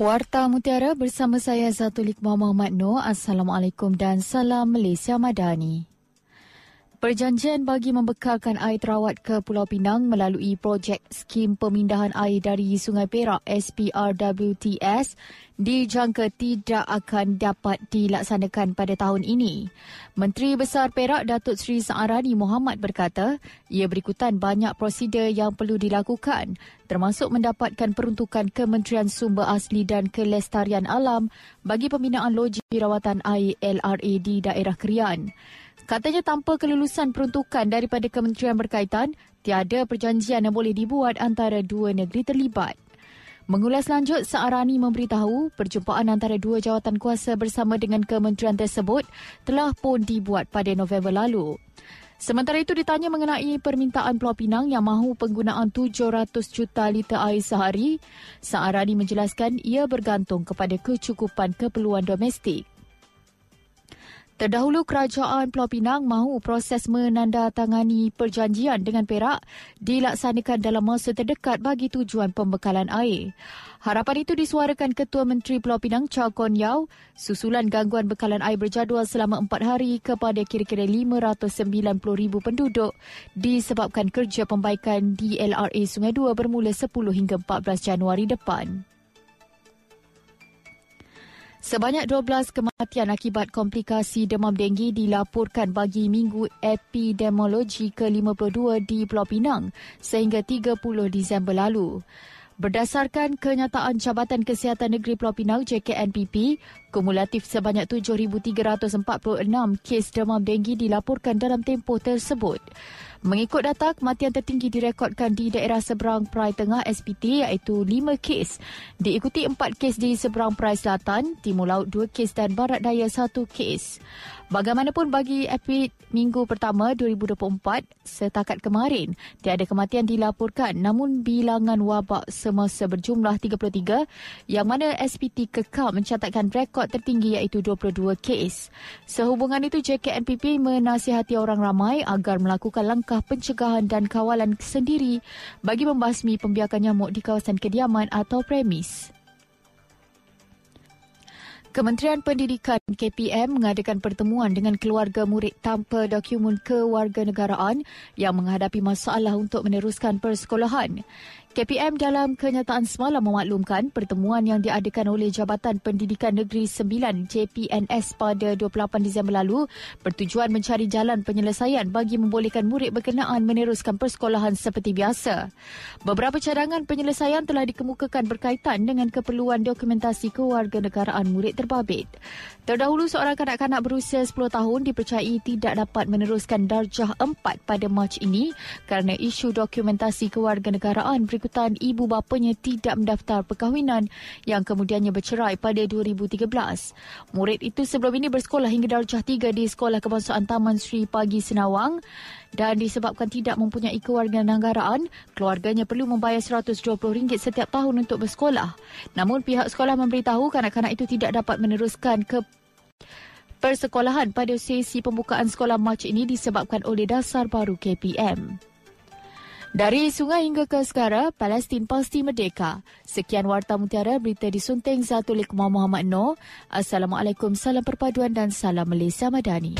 Warta Mutiara bersama saya Zatulik Muhammad Noor. Assalamualaikum dan salam Malaysia Madani. Perjanjian bagi membekalkan air terawat ke Pulau Pinang melalui projek skim pemindahan air dari Sungai Perak SPRWTS dijangka tidak akan dapat dilaksanakan pada tahun ini. Menteri Besar Perak Datuk Seri Saarani Muhammad berkata, ia berikutan banyak prosedur yang perlu dilakukan termasuk mendapatkan peruntukan Kementerian Sumber Asli dan Kelestarian Alam bagi pembinaan loji rawatan air LRA di daerah Krian. Katanya tanpa kelulusan peruntukan daripada kementerian berkaitan, tiada perjanjian yang boleh dibuat antara dua negeri terlibat. Mengulas lanjut, Saarani memberitahu perjumpaan antara dua jawatan kuasa bersama dengan kementerian tersebut telah pun dibuat pada November lalu. Sementara itu ditanya mengenai permintaan Pulau Pinang yang mahu penggunaan 700 juta liter air sehari, Saarani menjelaskan ia bergantung kepada kecukupan keperluan domestik. Terdahulu kerajaan Pulau Pinang mahu proses menandatangani perjanjian dengan Perak dilaksanakan dalam masa terdekat bagi tujuan pembekalan air. Harapan itu disuarakan Ketua Menteri Pulau Pinang Chow Kon Yau susulan gangguan bekalan air berjadual selama empat hari kepada kira-kira 590,000 penduduk disebabkan kerja pembaikan di LRA Sungai Dua bermula 10 hingga 14 Januari depan. Sebanyak 12 kematian akibat komplikasi demam denggi dilaporkan bagi Minggu Epidemiologi ke-52 di Pulau Pinang sehingga 30 Disember lalu. Berdasarkan kenyataan Jabatan Kesihatan Negeri Pulau Pinang JKNPP, kumulatif sebanyak 7,346 kes demam denggi dilaporkan dalam tempoh tersebut. Mengikut data, kematian tertinggi direkodkan di daerah seberang Perai Tengah SPT iaitu 5 kes. Diikuti 4 kes di seberang Perai Selatan, Timur Laut 2 kes dan Barat Daya 1 kes. Bagaimanapun bagi epid minggu pertama 2024, setakat kemarin, tiada kematian dilaporkan namun bilangan wabak semasa berjumlah 33 yang mana SPT kekal mencatatkan rekod tertinggi iaitu 22 kes. Sehubungan itu, JKNPP menasihati orang ramai agar melakukan langkah pencegahan dan kawalan sendiri bagi membasmi pembiakan nyamuk di kawasan kediaman atau premis. Kementerian Pendidikan KPM mengadakan pertemuan dengan keluarga murid tanpa dokumen kewarganegaraan yang menghadapi masalah untuk meneruskan persekolahan. KPM dalam kenyataan semalam memaklumkan pertemuan yang diadakan oleh Jabatan Pendidikan Negeri 9 JPNS pada 28 Disember lalu bertujuan mencari jalan penyelesaian bagi membolehkan murid berkenaan meneruskan persekolahan seperti biasa. Beberapa cadangan penyelesaian telah dikemukakan berkaitan dengan keperluan dokumentasi kewarganegaraan murid terbabit. Terdahulu seorang kanak-kanak berusia 10 tahun dipercayai tidak dapat meneruskan darjah 4 pada Mac ini kerana isu dokumentasi kewarganegaraan berikutan ibu bapanya tidak mendaftar perkahwinan yang kemudiannya bercerai pada 2013. Murid itu sebelum ini bersekolah hingga darjah 3 di Sekolah Kebangsaan Taman Sri Pagi Senawang dan disebabkan tidak mempunyai kewarganegaraan, keluarganya perlu membayar RM120 setiap tahun untuk bersekolah. Namun pihak sekolah memberitahu kanak-kanak itu tidak dapat meneruskan ke persekolahan pada sesi pembukaan sekolah Mac ini disebabkan oleh dasar baru KPM. Dari sungai hingga ke segara, Palestin pasti merdeka. Sekian Warta Mutiara, berita disunting Zatulik Muhammad Noor. Assalamualaikum, salam perpaduan dan salam Malaysia Madani.